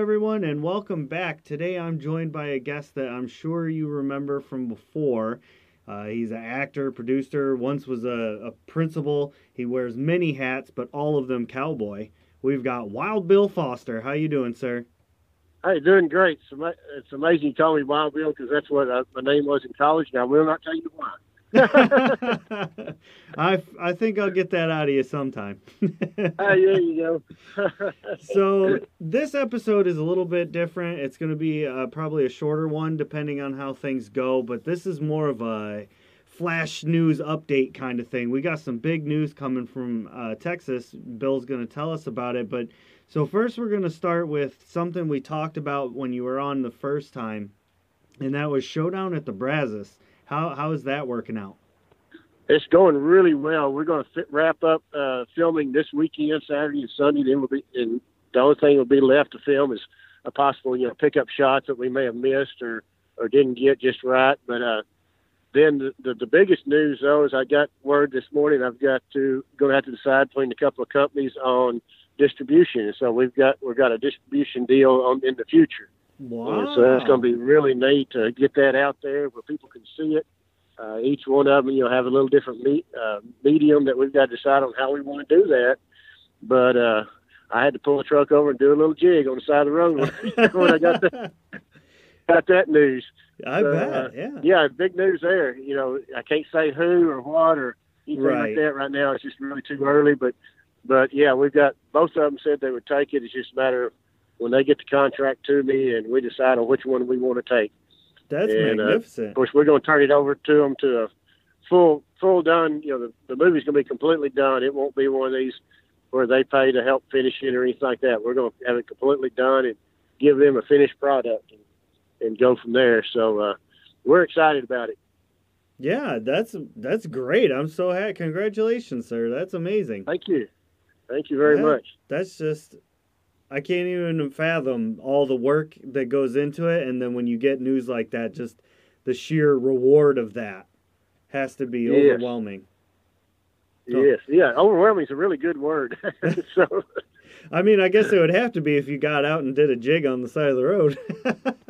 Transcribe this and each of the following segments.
Everyone, and welcome back. Today I'm joined by a guest that I'm sure you remember from before. Uh, he's an actor, producer, once was a, a principal. He wears many hats, but all of them cowboy. We've got Wild Bill Foster. How you doing, sir? Hey, doing great. It's, ama- it's amazing you call me Wild Bill because that's what uh, my name was in college. Now, I will not tell you why. I, I think I'll get that out of you sometime. Hey, there you go. so this episode is a little bit different. It's going to be uh, probably a shorter one, depending on how things go. But this is more of a flash news update kind of thing. We got some big news coming from uh, Texas. Bill's going to tell us about it. But so first, we're going to start with something we talked about when you were on the first time, and that was Showdown at the Brazos. How how is that working out? it's going really well. We're going to fit, wrap up uh, filming this weekend, Saturday and Sunday. Then we'll be, and the only thing will be left to film is a possible, you know, pickup shots that we may have missed or or didn't get just right. But uh, then the, the the biggest news though is I got word this morning I've got to going to have to decide between a couple of companies on distribution. So we've got we've got a distribution deal on in the future. Wow! So that's going to be really neat to get that out there where people can see it. Uh, each one of them, you know, have a little different me- uh, medium that we've got to decide on how we want to do that. But uh, I had to pull the truck over and do a little jig on the side of the road when, I got that got that news. I Uh, bet. Yeah. Yeah, big news there. You know, I can't say who or what or anything Right. like that right now. It's just really too early. But but yeah, we've got both of them said they would take it. It's just a matter of when they get the contract to me and we decide on which one we want to take. That's And, uh, magnificent. Of course, we're going to turn it over to them to a full full done. You know, the, the movie's going to be completely done. It won't be one of these where they pay to help finish it or anything like that. We're going to have it completely done and give them a finished product and, and go from there. So uh, we're excited about it. Yeah, that's that's great. I'm so happy. Congratulations, sir. That's amazing. Thank you. Thank you very much. That's just I can't even fathom all the work that goes into it and then when you get news like that just the sheer reward of that has to be Yes. overwhelming. Oh. Yes, yeah. Overwhelming is a really good word. so I mean, I guess it would have to be if you got out and did a jig on the side of the road.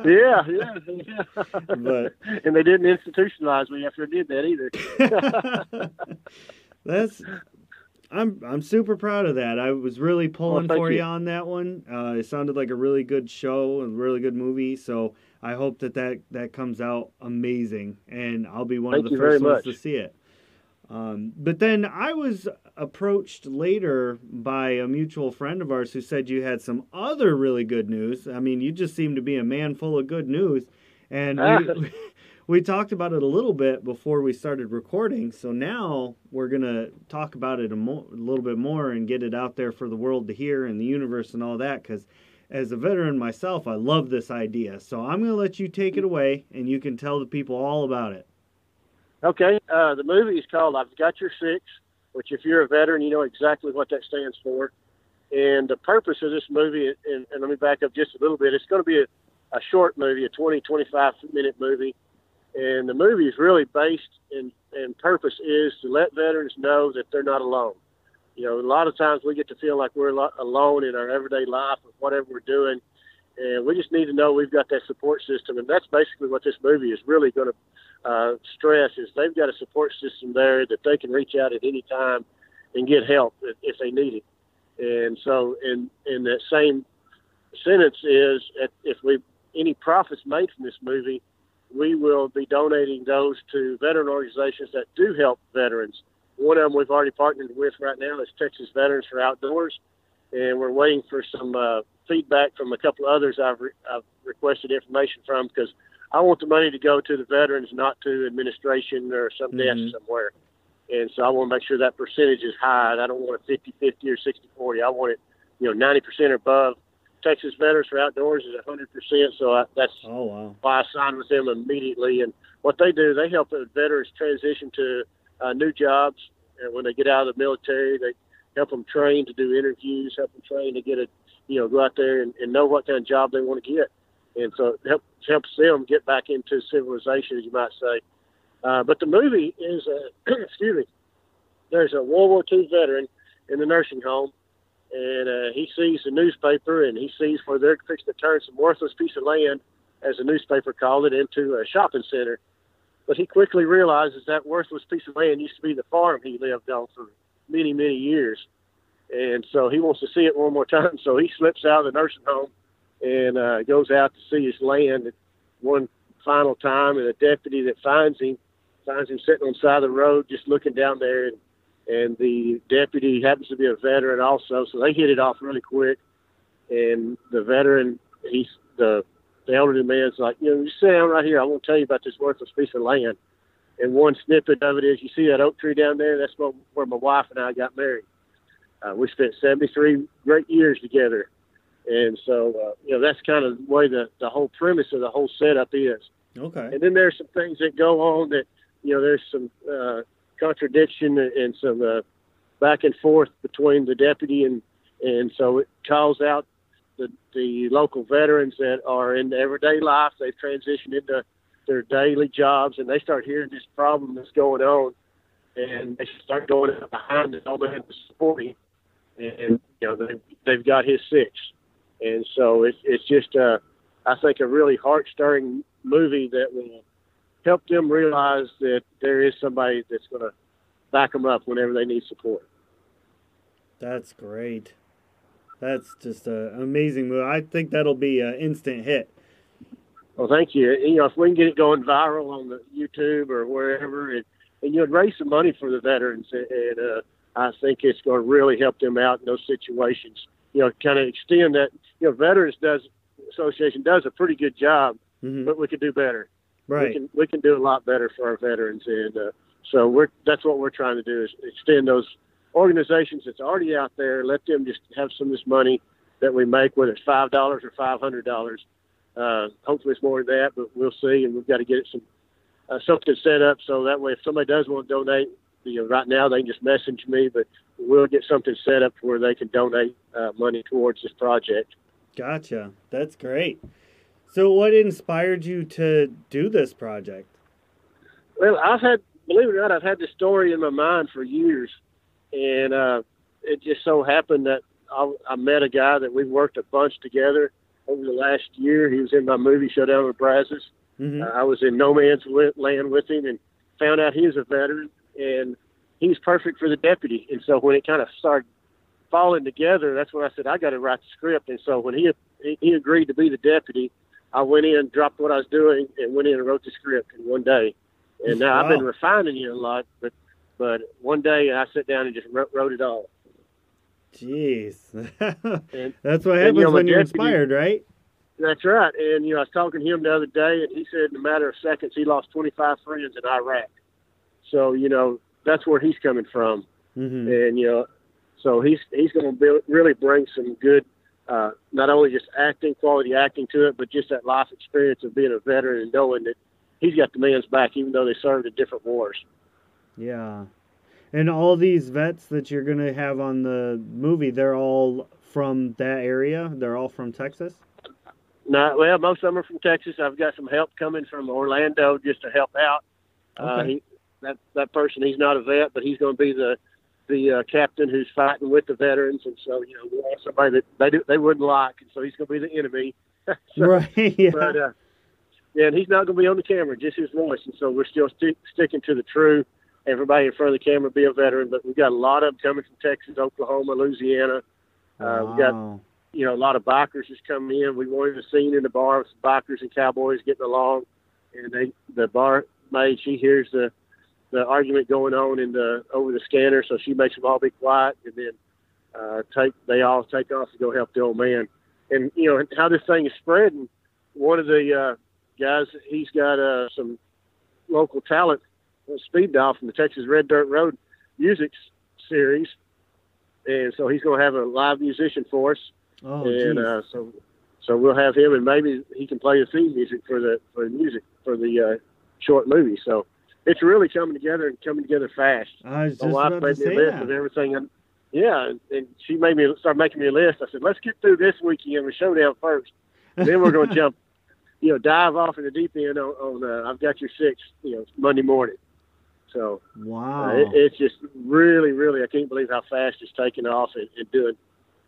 yeah, yeah, yeah. But- and they didn't institutionalize me after I did that either. That's I'm I'm super proud of that. I was really pulling thank for you. on that one. Uh, it sounded like a really good show and really good movie. So I hope that that, that comes out amazing, and I'll be one Thank of the first ones much. to see it. Um, but then I was approached later by a mutual friend of ours who said you had some other really good news. I mean, you just seem to be a man full of good news, and we, we talked about it a little bit before we started recording. So now we're gonna talk about it a, mo- a little bit more and get it out there for the world to hear and the universe and all that. Because as a veteran myself, I love this idea. So I'm gonna let you take it away, and you can tell the people all about it. Okay, uh, the movie is called I've Got Your Six, which, if you're a veteran, you know exactly what that stands for. And the purpose of this movie, and, and let me back up just a little bit, it's going to be a, a short movie, a 20, 25 minute movie. And the movie is really based and, and purpose is to let veterans know that they're not alone. You know, a lot of times we get to feel like we're alone in our everyday life with whatever we're doing. And we just need to know we've got that support system. And that's basically what this movie is really going to uh, stress is they've got a support system there that they can reach out at any time and get help if, if they need it. And so, in in that same sentence is, if we any profits made from this movie, we will be donating those to veteran organizations that do help veterans. One of them we've already partnered with right now is Texas Veterans for Outdoors, and we're waiting for some uh, feedback from a couple of others I've, re- I've requested information from because I want the money to go to the veterans, not to administration or some desk somewhere. and so I want to make sure that percentage is high. I don't want it 50-50 or 60-40. I want it, you know, 90% or above. Texas Veterans for Outdoors is 100%, so I, that's Oh wow. why I signed with them immediately. And what they do, they help the veterans transition to uh, new jobs. And when they get out of the military, they help them train to do interviews, help them train to get a, you know, go out there and, and know what kind of job they want to get. And so it helps helps them get back into civilization, as you might say. Uh, but the movie is, a, excuse me, there's a World War II veteran in the nursing home, and uh, he sees the newspaper and he sees where they're fixing to turn some worthless piece of land, as the newspaper called it, into a shopping center. But he quickly realizes that worthless piece of land used to be the farm he lived on for many, many years. And so he wants to see it one more time. So he slips out of the nursing home and uh, goes out to see his land one final time. And a deputy that finds him finds him sitting on the side of the road, just looking down there. And, and the deputy happens to be a veteran also, so they hit it off really quick. And the veteran, he's the the elderly man's like, you know, you sit down right here. I want to tell you about this worthless piece of land. And one snippet of it is, you see that oak tree down there? That's where, where my wife and I got married. Uh, we spent 73 great years together. And so, uh, you know, that's kind of the way the, the whole premise of the whole setup is. Okay. And then there's some things that go on that, you know, there's some uh, contradiction and some uh, back and forth between the deputy and, and so it calls out the, the local veterans that are in everyday life. They've transitioned into their daily jobs and they start hearing this problem that's going on and they start going behind the man to support him. And, you know, they, they've got his six. And so it's, it's just, uh, I think, a really heart stirring movie that will help them realize that there is somebody that's going to back them up whenever they need support. That's great. That's just an amazing move. I think that'll be an instant hit. Well, thank you. You know, if we can get it going viral on the YouTube or wherever, and, and you know, raise some money for the veterans, and, uh, I think it's going to really help them out in those situations. You know, kind of extend that. You know, Veterans does Association does a pretty good job, Mhm. but we could do better. We can we can do a lot better for our veterans, and uh, so we're that's what we're trying to do is extend those organizations that's already out there. Let them just have some of this money that we make, whether it's five dollars or five hundred dollars. Uh, hopefully, it's more than that, but we'll see. And we've got to get it some uh, something set up so that way, if somebody does want to donate, you know, right now they can just message me, but we'll get something set up where they can donate uh, money towards this project. Gotcha. That's great. So, what inspired you to do this project? Well, I've had, believe it or not, I've had this story in my mind for years, and uh, it just so happened that I, I met a guy that we've worked a bunch together over the last year. He was in my movie Showdown with Brazos. hmm Uh, I was in no man's land with him, and found out he was a veteran, and he was perfect for the deputy. And so when it kind of started falling together, that's when I said I got to write the script. And so when he he, he agreed to be the deputy, I went in, dropped what I was doing, and went in and wrote the script in one day. And now I've been refining it a lot, but but one day I sat down and just wrote, wrote it all. Jeez. And That's what and, happens you know, when you're deputy- inspired, right? that's right. And you know, I was talking to him the other day, and he said in a matter of seconds he lost 25 friends in Iraq. So you know that's where he's coming from. hmm and you know, so he's he's going to really bring some good, uh, not only just acting quality acting to it, but just that life experience of being a veteran and knowing that he's got the man's back, even though they served in different wars. Yeah. And all these vets that you're going to have on the movie, they're all from that area? They're all from Texas? Not well, most of them are from Texas. I've got some help coming from Orlando just to help out. Uh, Okay. he, that that person, he's not a vet, but he's going to be the the uh, captain who's fighting with the veterans, and so you know, we want somebody that they do, they wouldn't like, and so he's going to be the enemy. So- right. Yeah. But uh, yeah, and he's not going to be on the camera, just his voice, and so we're still stick, sticking to the true. Everybody in front of the camera be a veteran, but we've got a lot of them coming from Texas, Oklahoma, Louisiana. Uh, we've got you know a lot of bikers just coming in. We wanted a scene in the bar with some bikers and cowboys getting along, and they the bar maid she hears the the argument going on in the over the scanner, so she makes them all be quiet, and then uh, take they all take off to go help the old man. And you know how this thing is spreading. One of the uh, guys, he's got uh, some local talent speed dial from the Texas Red Dirt Road Music Series, and so he's going to have a live musician for us, Oh, and uh, so so we'll have him, and maybe he can play the theme music for the for the music for the uh, short movie. So it's really coming together and coming together fast. I was My just wife about to made me a list that. of everything. And, yeah, and, and she made me start making me a list. I said, let's get through this weekend with Showdown first. Then we're going to jump, you know, dive off in the deep end on, on uh, I've Got Your Six, you know, Monday morning. So Wow. uh, it, it's just really, really, I can't believe how fast it's taking off and, and doing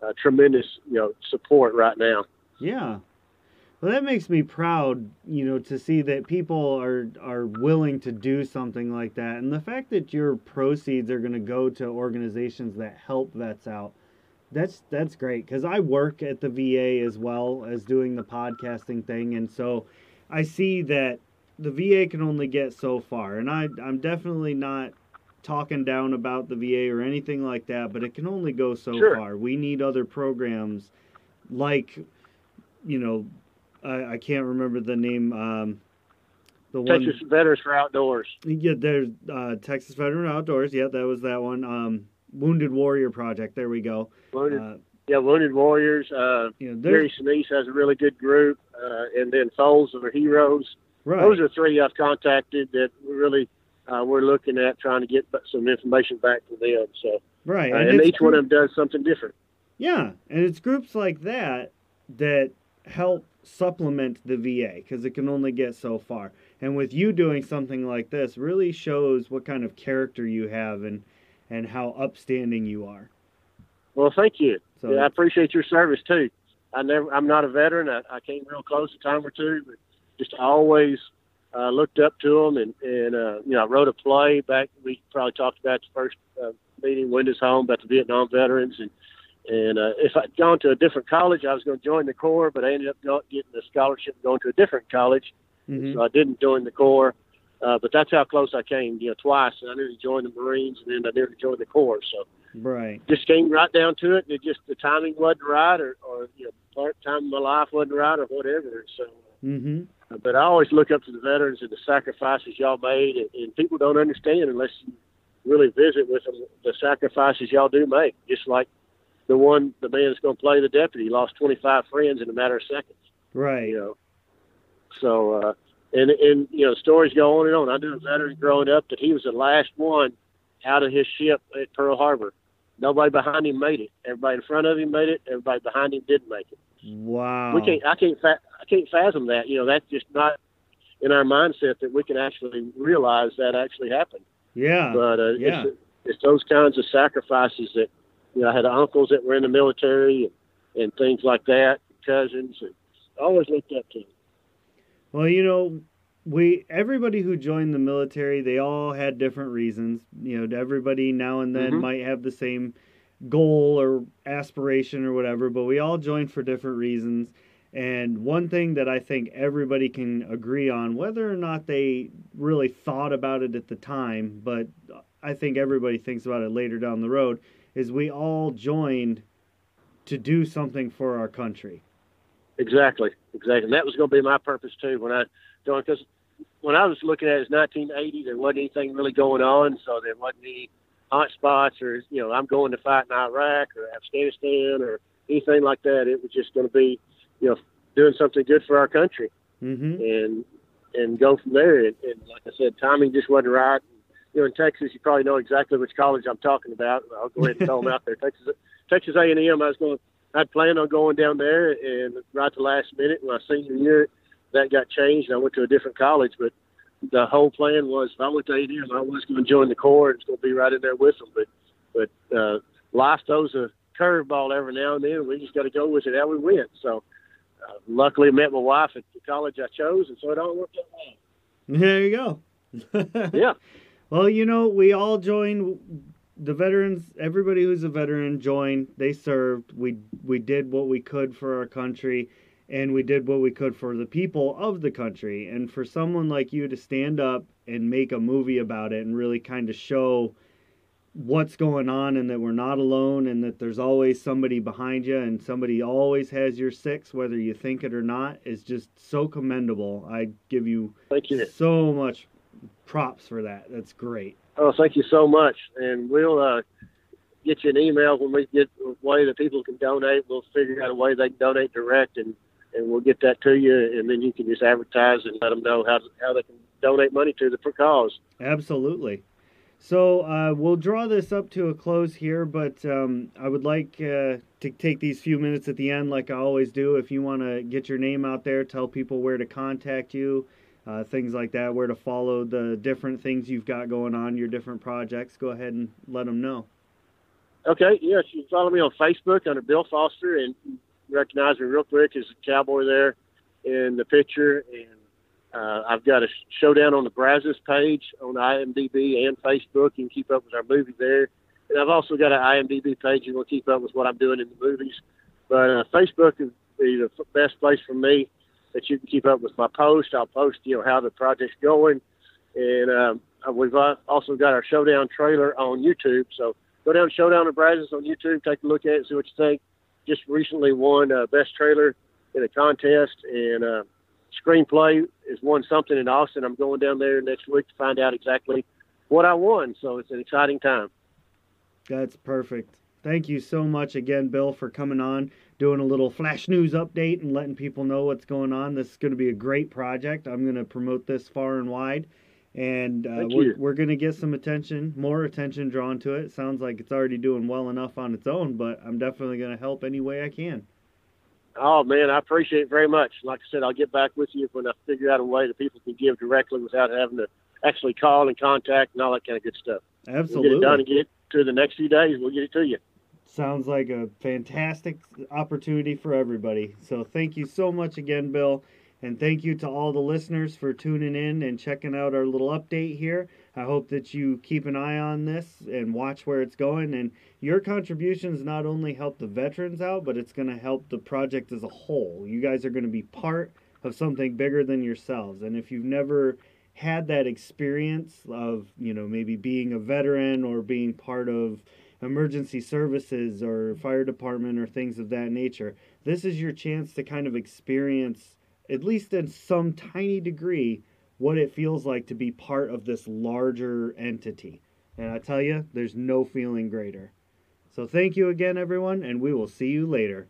uh, tremendous, you know, support right now. Yeah. Well, that makes me proud, you know, to see that people are are willing to do something like that, and the fact that your proceeds are going to go to organizations that help vets out. That's that's great because I work at the VA as well as doing the podcasting thing, and so I see that the VA can only get so far, and I I'm definitely not talking down about the VA or anything like that, but it can only go so Sure. far. We need other programs like you know, I, I can't remember the name. Um, the one, Texas Veterans for Outdoors. yeah, there's uh, Texas Veteran Outdoors. Yeah, that was that one. Um, Wounded Warrior Project. There we go. Wounded, Uh, yeah, Wounded Warriors. Uh, you know, Gary Sinise has a really good group, uh, and then Souls of the Heroes. right. Those are three I've contacted that we really uh, we're looking at trying to get some information back to them. So, right, uh, and it's each one of them does something different. Yeah, and it's groups like that that help supplement the VA because it can only get so far. And with you doing something like this, really shows what kind of character you have and and how upstanding you are. Well, thank you. So yeah, I appreciate your service too. I never, I'm not a veteran. I, I came real close a time or two, but just always uh, looked up to them. And, and uh, you know, I wrote a play back. We probably talked about the first uh, meeting, Windows Home, about the Vietnam veterans. And and uh, if I'd gone to a different college, I was going to join the Corps, but I ended up getting a scholarship and going to a different college. mhm. So I didn't join the Corps. Uh, but that's how close I came, you know, twice. I nearly joined the Marines, and then I nearly joined the Corps. So right. just came right down to it. And it just the timing wasn't right, or, or you know, part time of my life wasn't right, or whatever. So, Mhm. uh, but I always look up to the veterans and the sacrifices y'all made, and, and people don't understand unless you really visit with them the sacrifices y'all do make. Just like the one, the man that's going to play the deputy lost 25 friends in a matter of seconds Right. you know. So, uh, and and you know, stories go on and on. I knew a veteran growing up that he was the last one out of his ship at Pearl Harbor. Nobody behind him made it. Everybody in front of him made it. Everybody behind him didn't make it. Wow. We can't. I can't. Fa- I can't fathom that. You know, that's just not in our mindset that we can actually realize that actually happened. Yeah. But uh, yeah. it's, it's those kinds of sacrifices that you know. I had uncles that were in the military and, and things like that, cousins, and I always looked up to them. Well, you know, we everybody who joined the military, they all had different reasons. You know, everybody now and then Mhm. might have the same goal or aspiration or whatever, but we all joined for different reasons. And one thing that I think everybody can agree on, whether or not they really thought about it at the time, but I think everybody thinks about it later down the road, is we all joined to do something for our country. Exactly, exactly. And that was going to be my purpose too when I joined. Because when I was looking at it, it was 1980. There wasn't anything really going on, so there wasn't any hot spots or you know I'm going to fight in Iraq or Afghanistan or anything like that. It was just going to be you know doing something good for our country hmm and and go from there. And, and like I said, timing just wasn't right. You know, in Texas, you probably know exactly which college I'm talking about. I'll go ahead and throw them out there. Texas, Texas A&M. I was going. I'd planned on going down there, and right at the last minute, my senior year, that got changed. and I went to a different college, but the whole plan was if I went to A&M, I was going to join the Corps. And it's going to be right in there with them. But but uh, life throws a curveball every now and then. We just got to go with it how we went. So uh, luckily, I met my wife at the college I chose, and so it all worked out well. There you go. Yeah. Well, you know, we all joined the veterans, everybody who's a veteran joined, they served. We we did what we could for our country and we did what we could for the people of the country. And for someone like you to stand up and make a movie about it and really kind of show what's going on and that we're not alone and that there's always somebody behind you and somebody always has your six whether you think it or not is just so commendable. I give you Thank you. so much props for that. That's great. Oh, thank you so much. And we'll uh, get you an email when we get a way that people can donate. We'll figure out a way they can donate direct, and, and we'll get that to you. And then you can just advertise and let them know how, how they can donate money to the for cause. Absolutely. So uh, we'll draw this up to a close here, but um, I would like uh, to take these few minutes at the end, like I always do. If you want to get your name out there, tell people where to contact you, uh, things like that, where to follow the different things you've got going on, your different projects, go ahead and let them know. Okay, yes, you can follow me on Facebook under Bill Foster and recognize me real quick as a cowboy there in the picture. And uh, I've got a showdown on the Brazos page on IMDb and Facebook. You can keep up with our movie there. And I've also got an IMDb page. You will keep up with what I'm doing in the movies. But uh, Facebook is the best place for me that you can keep up with my post. I'll post, you know, how the project's going. And um, we've also got our showdown trailer on YouTube. So go down Showdown of Brazos on YouTube, take a look at it, see what you think. Just recently won uh, best trailer in a contest, and uh, screenplay has won something in Austin. I'm going down there next week to find out exactly what I won. So it's an exciting time. That's perfect. Thank you so much again, Bill, for coming on, doing a little flash news update and letting people know what's going on. This is going to be a great project. I'm going to promote this far and wide. And uh, we're, we're going to get some attention, more attention drawn to it. Sounds like it's already doing well enough on its own, but I'm definitely going to help any way I can. Oh man, I appreciate it very much. Like I said, I'll get back with you when I figure out a way that people can give directly without having to actually call and contact and all that kind of good stuff. Absolutely. We'll get it done and get it to the next few days. We'll get it to you. Sounds like a fantastic opportunity for everybody. So thank you so much again, Bill. And thank you to all the listeners for tuning in and checking out our little update here. I hope that you keep an eye on this and watch where it's going. And your contributions not only help the veterans out, but it's going to help the project as a whole. You guys are going to be part of something bigger than yourselves. And if you've never had that experience of, you know, maybe being a veteran or being part of emergency services or fire department or things of that nature, this is your chance to kind of experience at least in some tiny degree, what it feels like to be part of this larger entity. And I tell you, there's no feeling greater. So thank you again, everyone, and we will see you later.